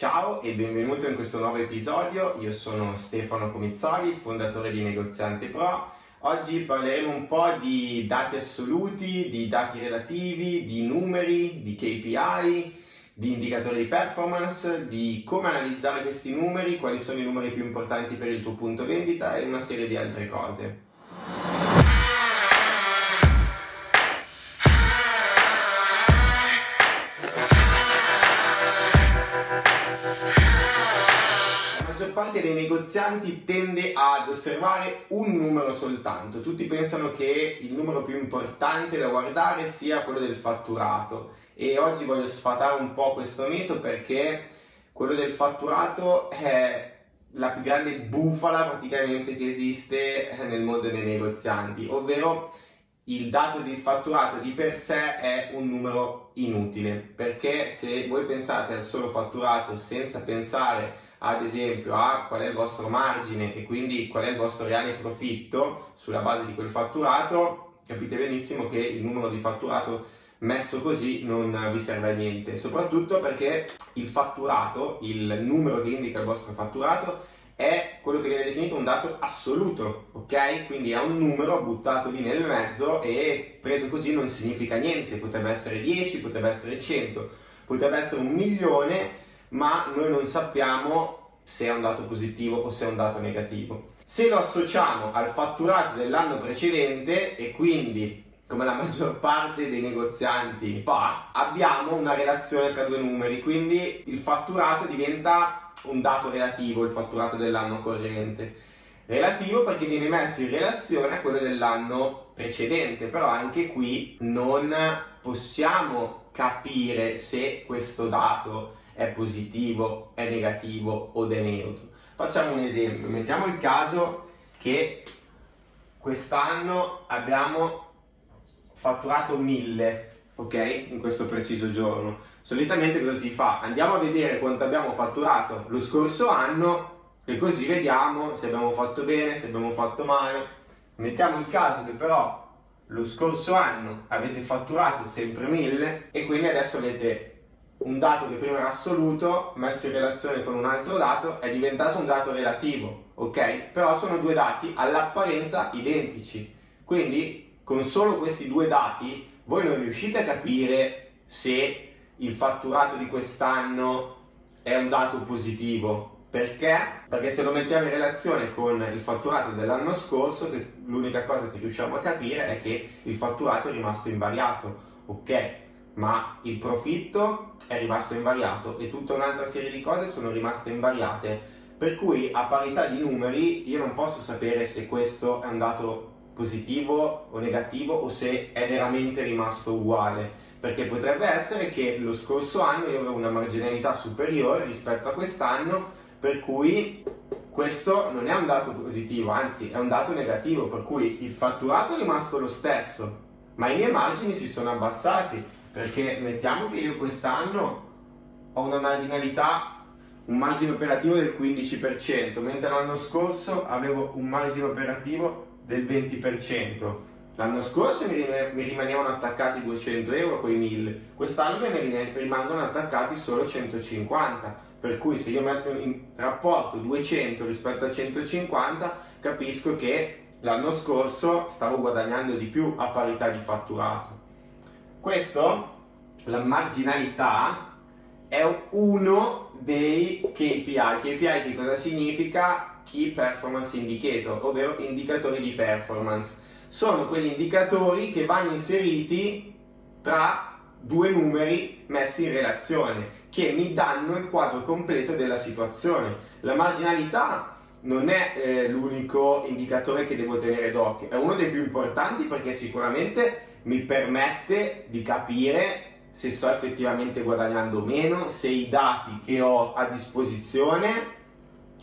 Ciao e benvenuto in questo nuovo episodio. Io sono Stefano Comizzoli, fondatore di Negoziante Pro. Oggi parleremo un po' di dati assoluti, di dati relativi, di numeri, di KPI, di indicatori di performance, di come analizzare questi numeri, quali sono i numeri più importanti per il tuo punto vendita e una serie di altre cose. Parte dei negozianti tende ad osservare un numero soltanto. Tutti pensano che il numero più importante da guardare sia quello del fatturato. E oggi voglio sfatare un po' questo mito perché quello del fatturato è la più grande bufala praticamente che esiste nel mondo dei negozianti, ovvero il dato di fatturato di per sé è un numero inutile. Perché se voi pensate al solo fatturato senza pensare ad esempio a qual è il vostro margine e quindi qual è il vostro reale profitto sulla base di quel fatturato, capite benissimo che il numero di fatturato messo così non vi serve a niente, soprattutto perché il fatturato, il numero che indica il vostro fatturato, è quello che viene definito un dato assoluto, ok? Quindi è un numero buttato lì nel mezzo e preso così non significa niente, potrebbe essere 10, potrebbe essere 100, potrebbe essere un milione, ma noi non sappiamo se è un dato positivo o se è un dato negativo. Se lo associamo al fatturato dell'anno precedente e quindi come la maggior parte dei negozianti fa, abbiamo una relazione tra due numeri, quindi il fatturato diventa un dato relativo, il fatturato dell'anno corrente. Relativo perché viene messo in relazione a quello dell'anno precedente, però anche qui non possiamo capire se questo dato è positivo, è negativo o è neutro. Facciamo un esempio, mettiamo il caso che quest'anno abbiamo fatturato 1000, ok? In questo preciso giorno. Solitamente cosa si fa? Andiamo a vedere quanto abbiamo fatturato lo scorso anno e così vediamo se abbiamo fatto bene, se abbiamo fatto male. Mettiamo il caso che però lo scorso anno avete fatturato sempre 1000 e quindi adesso avete un dato che prima era assoluto messo in relazione con un altro dato è diventato un dato relativo, ok? Però sono due dati all'apparenza identici. Quindi con solo questi due dati voi non riuscite a capire se il fatturato di quest'anno è un dato positivo. Perché? Perché se lo mettiamo in relazione con il fatturato dell'anno scorso, l'unica cosa che riusciamo a capire è che il fatturato è rimasto invariato, ok? Ma il profitto è rimasto invariato e tutta un'altra serie di cose sono rimaste invariate. Per cui a parità di numeri io non posso sapere se questo è un dato positivo o negativo o se è veramente rimasto uguale, perché potrebbe essere che lo scorso anno io avevo una marginalità superiore rispetto a quest'anno, per cui questo non è un dato positivo, anzi è un dato negativo, per cui il fatturato è rimasto lo stesso, ma i miei margini si sono abbassati perché mettiamo che io quest'anno ho una marginalità, un margine operativo del 15%, mentre l'anno scorso avevo un margine operativo del 20%. L'anno scorso mi, rimanevano attaccati 200 euro quei 1000, quest'anno me ne rimangono attaccati solo 150. Per cui se io metto in rapporto 200 rispetto a 150, capisco che l'anno scorso stavo guadagnando di più a parità di fatturato. Questo, la marginalità, è uno dei KPI. KPI che cosa significa? Key Performance Indicator, ovvero indicatori di performance. Sono quegli indicatori che vanno inseriti tra due numeri messi in relazione, che mi danno il quadro completo della situazione. La marginalità non è eh, l'unico indicatore che devo tenere d'occhio, è uno dei più importanti perché sicuramente mi permette di capire se sto effettivamente guadagnando meno, se i dati che ho a disposizione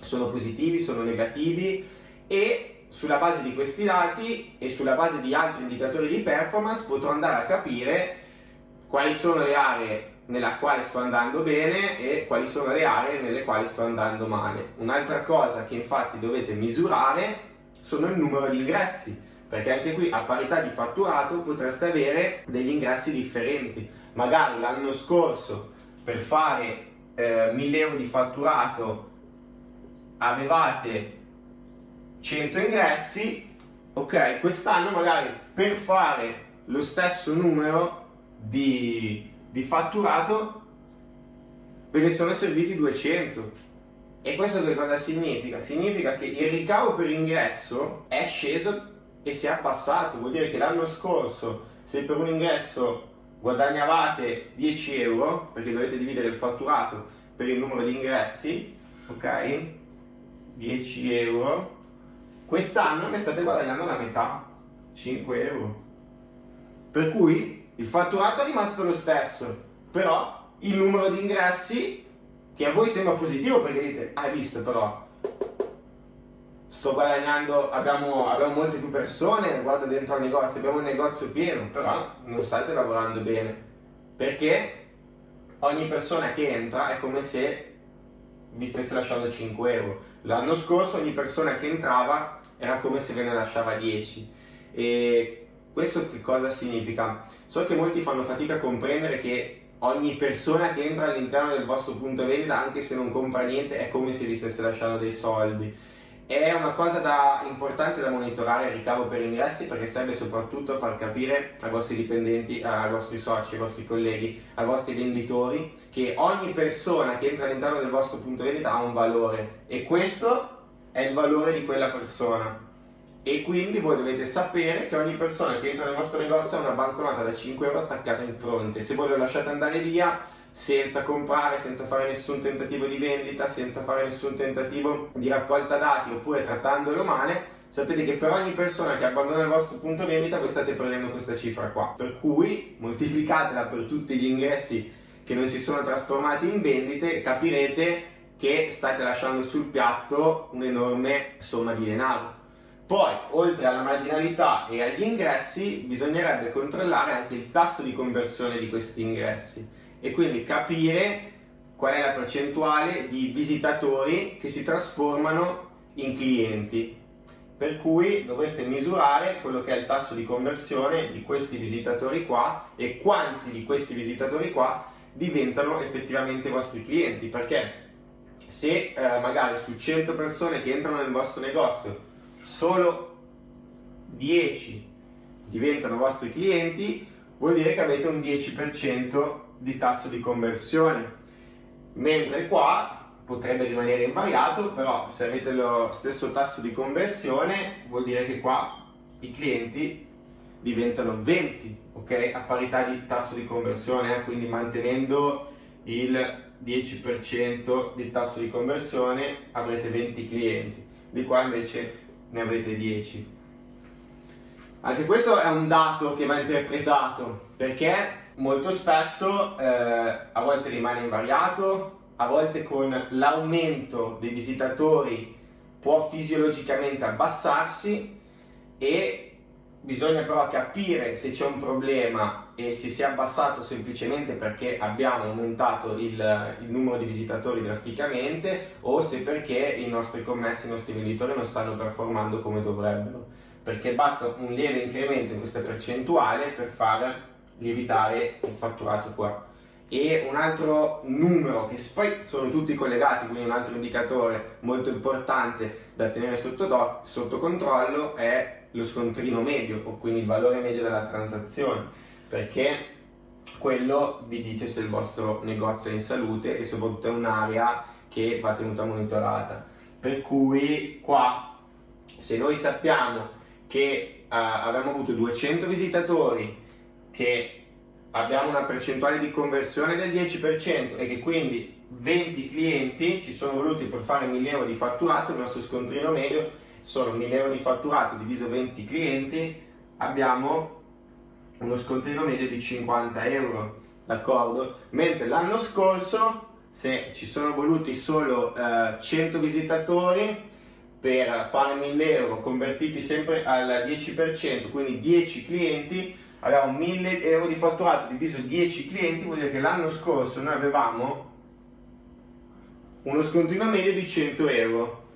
sono positivi, sono negativi e sulla base di questi dati e sulla base di altri indicatori di performance potrò andare a capire quali sono le aree nella quale sto andando bene e quali sono le aree nelle quali sto andando male. Un'altra cosa che infatti dovete misurare sono il numero di ingressi perché anche qui a parità di fatturato potreste avere degli ingressi differenti. Magari l'anno scorso per fare eh, 1000 euro di fatturato avevate 100 ingressi, ok, quest'anno magari per fare lo stesso numero di, di fatturato ve ne sono serviti 200. E questo che cosa significa? Significa che il ricavo per ingresso è sceso e si è abbassato, vuol dire che l'anno scorso se per un ingresso guadagnavate 10 euro, perché dovete dividere il fatturato per il numero di ingressi, ok? 10 euro, quest'anno ne state guadagnando la metà, 5 euro. Per cui il fatturato è rimasto lo stesso, però il numero di ingressi, che a voi sembra positivo perché dite, hai visto però, sto guadagnando, abbiamo, abbiamo, molte più persone, guarda dentro al negozio, abbiamo un negozio pieno, però non state lavorando bene, perché ogni persona che entra è come se vi stesse lasciando 5 euro. L'anno scorso ogni persona che entrava era come se ve ne lasciava 10. E questo che cosa significa? So che molti fanno fatica a comprendere che ogni persona che entra all'interno del vostro punto vendita, anche se non compra niente, è come se vi stesse lasciando dei soldi è una cosa da, importante da monitorare il ricavo per ingressi perché serve soprattutto a far capire ai vostri dipendenti, ai vostri soci, ai vostri colleghi, ai vostri venditori che ogni persona che entra all'interno del vostro punto vendita ha un valore e questo è il valore di quella persona. E quindi voi dovete sapere che ogni persona che entra nel vostro negozio ha una banconota da 5 euro attaccata in fronte. Se voi lo lasciate andare via, senza comprare, senza fare nessun tentativo di vendita, senza fare nessun tentativo di raccolta dati oppure trattandolo male, sapete che per ogni persona che abbandona il vostro punto vendita voi state prendendo questa cifra qua. Per cui moltiplicatela per tutti gli ingressi che non si sono trasformati in vendite capirete che state lasciando sul piatto un'enorme somma di denaro. Poi, oltre alla marginalità e agli ingressi, bisognerebbe controllare anche il tasso di conversione di questi ingressi e quindi capire qual è la percentuale di visitatori che si trasformano in clienti. Per cui dovreste misurare quello che è il tasso di conversione di questi visitatori qua e quanti di questi visitatori qua diventano effettivamente i vostri clienti. Perché se eh, magari su 100 persone che entrano nel vostro negozio solo 10 diventano vostri clienti, vuol dire che avete un 10% di tasso di conversione, mentre qua potrebbe rimanere invariato, però se avete lo stesso tasso di conversione vuol dire che qua i clienti diventano 20, ok? A parità di tasso di conversione, eh? quindi mantenendo il 10% di tasso di conversione avrete 20 clienti, di qua invece ne avrete 10. Anche questo è un dato che va interpretato perché molto spesso eh, a volte rimane invariato, a volte con l'aumento dei visitatori può fisiologicamente abbassarsi e bisogna però capire se c'è un problema e se si è abbassato semplicemente perché abbiamo aumentato il, il, numero di visitatori drasticamente o se perché i nostri commessi, i nostri venditori non stanno performando come dovrebbero. Perché basta un lieve incremento in questa percentuale per far lievitare il fatturato qua. E un altro numero che poi sono tutti collegati, quindi un altro indicatore molto importante da tenere sotto, do, sotto controllo è lo scontrino medio, o quindi il valore medio della transazione, perché quello vi dice se il vostro negozio è in salute e soprattutto è un'area che va tenuta monitorata. Per cui qua, se noi sappiamo che uh, abbiamo avuto 200 visitatori che abbiamo una percentuale di conversione del 10% e che quindi 20 clienti ci sono voluti per fare 1000 euro di fatturato, il nostro scontrino medio sono 1000 euro di fatturato diviso 20 clienti, abbiamo uno scontrino medio di 50 euro, d'accordo? Mentre l'anno scorso, se ci sono voluti solo eh, 100 visitatori, per fare 1000 euro convertiti sempre al 10%, quindi 10 clienti, avevamo 1000 euro di fatturato diviso 10 clienti, vuol dire che l'anno scorso noi avevamo uno scontrino medio di 100 euro.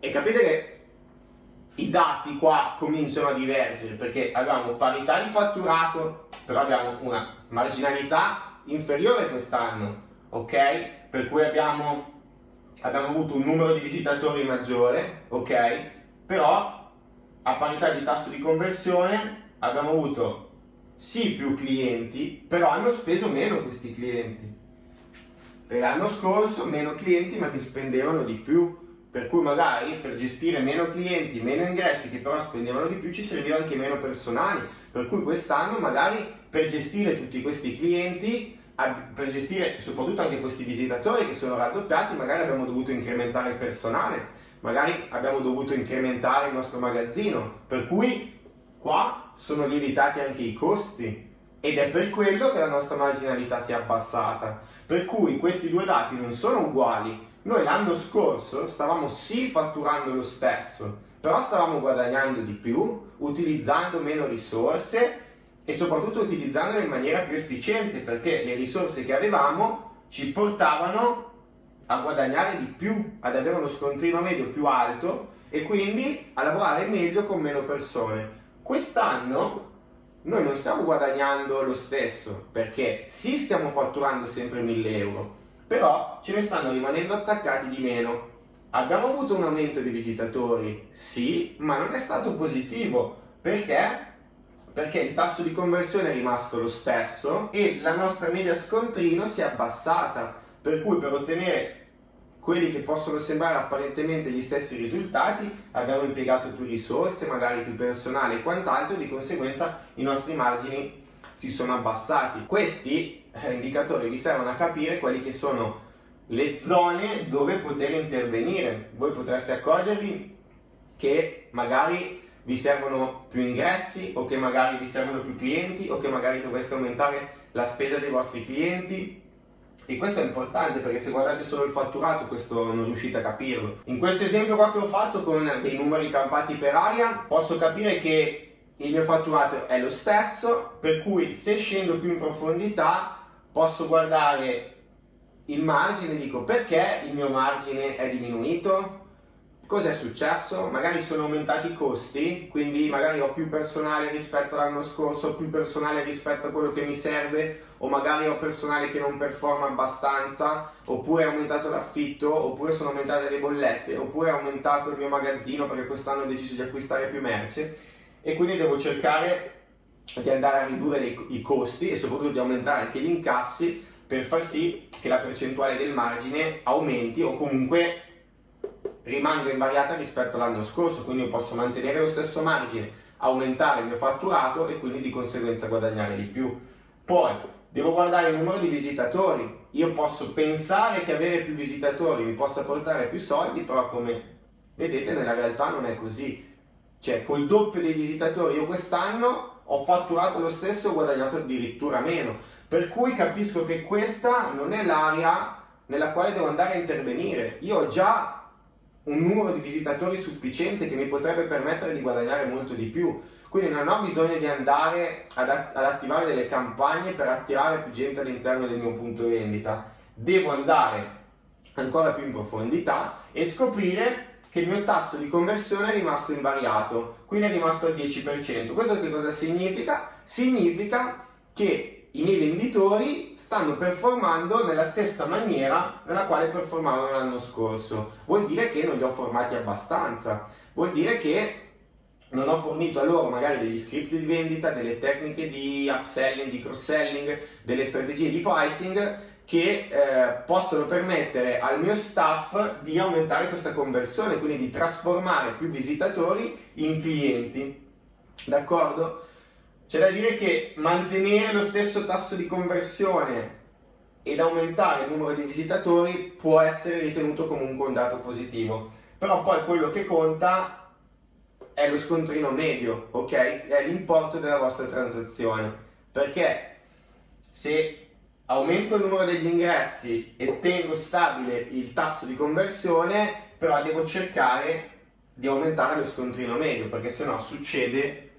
E capite che i dati qua cominciano a divergere perché abbiamo parità di fatturato, però abbiamo una marginalità inferiore quest'anno, ok? per cui abbiamo, abbiamo avuto un numero di visitatori maggiore, ok? Però a parità di tasso di conversione abbiamo avuto sì più clienti, però hanno speso meno questi clienti. Per l'anno scorso meno clienti ma che spendevano di più. Per cui magari per gestire meno clienti, meno ingressi che però spendevano di più ci serviva anche meno personale, per cui quest'anno magari per gestire tutti questi clienti, per gestire soprattutto anche questi visitatori che sono raddoppiati, magari abbiamo dovuto incrementare il personale, magari abbiamo dovuto incrementare il nostro magazzino, per cui qua sono lievitati anche i costi ed è per quello che la nostra marginalità si è abbassata. Per cui questi due dati non sono uguali, noi l'anno scorso stavamo sì fatturando lo stesso, però stavamo guadagnando di più, utilizzando meno risorse e soprattutto utilizzandole in maniera più efficiente perché le risorse che avevamo ci portavano a guadagnare di più, ad avere uno scontrino medio più alto e quindi a lavorare meglio con meno persone. Quest'anno noi non stiamo guadagnando lo stesso perché sì stiamo fatturando sempre 1000 euro, però ce ne stanno rimanendo attaccati di meno. Abbiamo avuto un aumento di visitatori, sì, ma non è stato positivo. Perché? Perché il tasso di conversione è rimasto lo stesso e la nostra media scontrino si è abbassata. Per cui per ottenere quelli che possono sembrare apparentemente gli stessi risultati, abbiamo impiegato più risorse, magari più personale e quant'altro, di conseguenza i nostri margini si sono abbassati. Questi eh, indicatori vi servono a capire quali che sono le zone dove poter intervenire. Voi potreste accorgervi che magari vi servono più ingressi o che magari vi servono più clienti o che magari dovreste aumentare la spesa dei vostri clienti e questo è importante perché se guardate solo il fatturato questo non riuscite a capirlo. In questo esempio qua che ho fatto con dei numeri campati per aria posso capire che il mio fatturato è lo stesso per cui se scendo più in profondità posso guardare il margine e dico perché il mio margine è diminuito? Cos'è successo? Magari sono aumentati i costi, quindi magari ho più personale rispetto all'anno scorso, più personale rispetto a quello che mi serve, o magari ho personale che non performa abbastanza, oppure è aumentato l'affitto, oppure sono aumentate le bollette, oppure è aumentato il mio magazzino perché quest'anno ho deciso di acquistare più merce e quindi devo cercare di andare a ridurre dei, i costi e soprattutto di aumentare anche gli incassi per far sì che la percentuale del margine aumenti o comunque rimanga invariata rispetto all'anno scorso, quindi io posso mantenere lo stesso margine, aumentare il mio fatturato e quindi di conseguenza guadagnare di più. Poi devo guardare il numero di visitatori, io posso pensare che avere più visitatori mi possa portare più soldi, però come vedete nella realtà non è così. Cioè col doppio dei visitatori io quest'anno ho fatturato lo stesso e ho guadagnato addirittura meno. Per cui capisco che questa non è l'area nella quale devo andare a intervenire. Io ho già un numero di visitatori sufficiente che mi potrebbe permettere di guadagnare molto di più. Quindi non ho bisogno di andare ad, ad attivare delle campagne per attirare più gente all'interno del mio punto vendita. Devo andare ancora più in profondità e scoprire che il mio tasso di conversione è rimasto invariato, quindi è rimasto al 10%. Questo che cosa significa? Significa che i miei venditori stanno performando nella stessa maniera nella quale performavano l'anno scorso. Vuol dire che non li ho formati abbastanza, vuol dire che non ho fornito a loro magari degli script di vendita, delle tecniche di upselling, di cross-selling, delle strategie di pricing che eh, possono permettere al mio staff di aumentare questa conversione, quindi di trasformare più visitatori in clienti. D'accordo? C'è da dire che mantenere lo stesso tasso di conversione ed aumentare il numero di visitatori può essere ritenuto comunque un dato positivo, però poi quello che conta è lo scontrino medio, ok? È l'importo della vostra transazione, perché se aumento il numero degli ingressi e tengo stabile il tasso di conversione, però devo cercare di aumentare lo scontrino medio, perché se no succede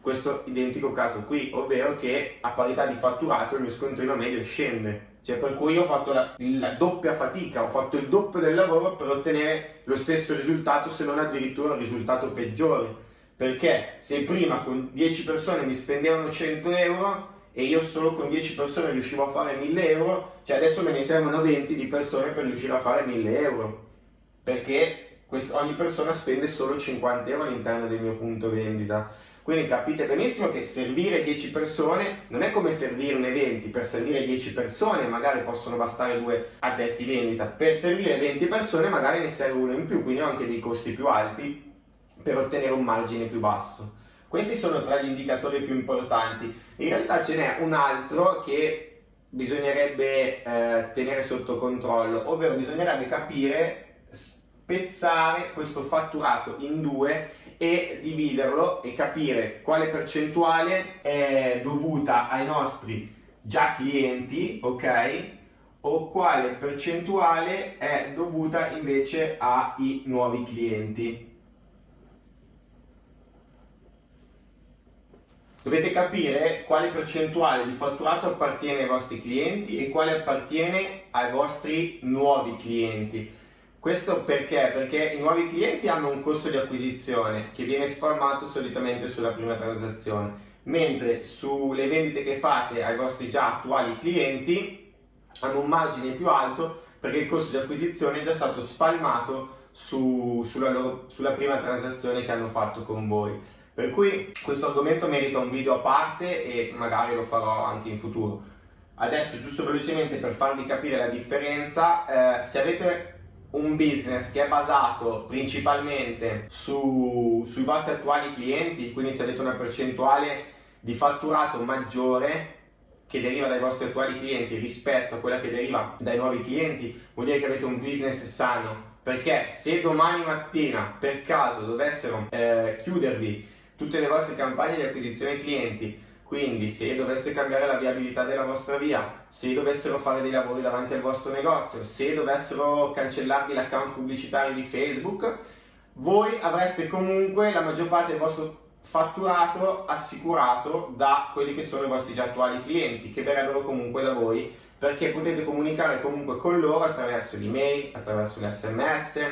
questo identico caso qui, ovvero che a parità di fatturato il mio scontrino medio scende. Cioè per cui io ho fatto la, la, doppia fatica, ho fatto il doppio del lavoro per ottenere lo stesso risultato, se non addirittura un risultato peggiore. Perché se prima con 10 persone mi spendevano 100 euro, e io solo con 10 persone riuscivo a fare 1000 euro, cioè adesso me ne servono 20 di persone per riuscire a fare 1000 euro, perché ogni persona spende solo 50 euro all'interno del mio punto vendita. Quindi capite benissimo che servire 10 persone non è come servirne 20, per servire 10 persone magari possono bastare due addetti vendita, per servire 20 persone magari ne serve uno in più, quindi ho anche dei costi più alti per ottenere un margine più basso. Questi sono tra gli indicatori più importanti. In realtà ce n'è un altro che bisognerebbe eh, tenere sotto controllo, ovvero bisognerebbe capire, spezzare questo fatturato in due e dividerlo e capire quale percentuale è dovuta ai nostri già clienti, ok? O quale percentuale è dovuta invece ai nuovi clienti. Dovete capire quale percentuale di fatturato appartiene ai vostri clienti e quale appartiene ai vostri nuovi clienti questo perché? Perché i nuovi clienti hanno un costo di acquisizione che viene spalmato solitamente sulla prima transazione, mentre sulle vendite che fate ai vostri già attuali clienti hanno un margine più alto perché il costo di acquisizione è già stato spalmato su, sulla, loro, sulla prima transazione che hanno fatto con voi. Per cui questo argomento merita un video a parte e magari lo farò anche in futuro. Adesso, giusto velocemente per farvi capire la differenza, eh, se avete un business che è basato principalmente su, sui vostri attuali clienti, quindi se avete una percentuale di fatturato maggiore che deriva dai vostri attuali clienti rispetto a quella che deriva dai nuovi clienti, vuol dire che avete un business sano. Perché se domani mattina per caso dovessero eh, chiudervi tutte le vostre campagne di acquisizione clienti, quindi se dovesse cambiare la viabilità della vostra via, se dovessero fare dei lavori davanti al vostro negozio, se dovessero cancellarvi l'account pubblicitario di Facebook, voi avreste comunque la maggior parte del vostro fatturato assicurato da quelli che sono i vostri già attuali clienti, che verrebbero comunque da voi, perché potete comunicare comunque con loro attraverso l'email, attraverso l'SMS,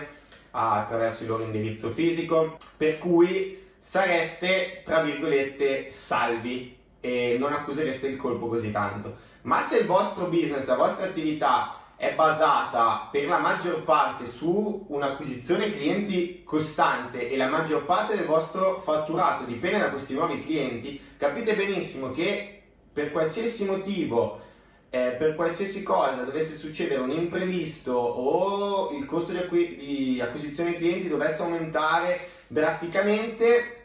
attraverso il loro indirizzo fisico, per cui sareste, tra virgolette, salvi e non accusereste il colpo così tanto. Ma se il vostro business, la vostra attività è basata per la maggior parte su un'acquisizione clienti costante e la maggior parte del vostro fatturato dipende da questi nuovi clienti, capite benissimo che per qualsiasi motivo, eh, per qualsiasi cosa dovesse succedere un imprevisto o il costo di, acqu- di acquisizione clienti dovesse aumentare drasticamente,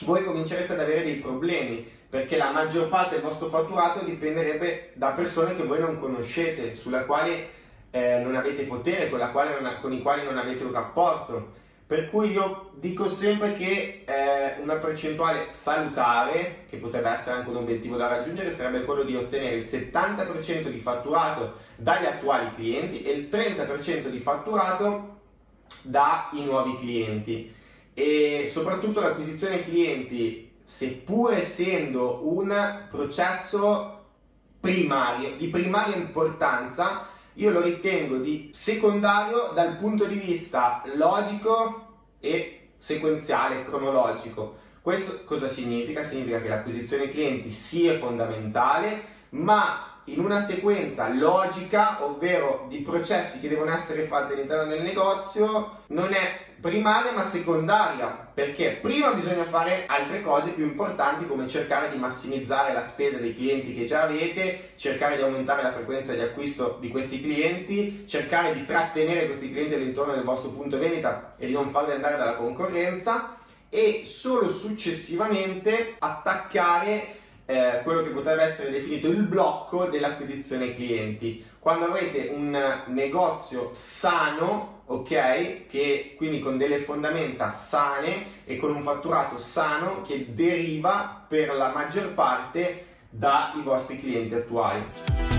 voi comincereste ad avere dei problemi perché la maggior parte del vostro fatturato dipenderebbe da persone che voi non conoscete, sulla quale eh, non avete potere, con, non, con, i quali non avete un rapporto. Per cui io dico sempre che eh, una percentuale salutare, che potrebbe essere anche un obiettivo da raggiungere, sarebbe quello di ottenere il 70% di fatturato dagli attuali clienti e il 30% di fatturato dai nuovi clienti. E soprattutto l'acquisizione clienti seppur essendo un processo primario, di primaria importanza, io lo ritengo di secondario dal punto di vista logico e sequenziale, cronologico. Questo cosa significa? Significa che l'acquisizione clienti sì è fondamentale, ma in una sequenza logica, ovvero di processi che devono essere fatti all'interno del negozio, non è primaria ma secondaria, perché prima bisogna fare altre cose più importanti come cercare di massimizzare la spesa dei clienti che già avete, cercare di aumentare la frequenza di acquisto di questi clienti, cercare di trattenere questi clienti all'intorno del vostro punto vendita e di non farli andare dalla concorrenza e solo successivamente attaccare eh, quello che potrebbe essere definito il blocco dell'acquisizione clienti. Quando avrete un negozio sano, ok, che quindi con delle fondamenta sane e con un fatturato sano che deriva per la maggior parte dai vostri clienti attuali.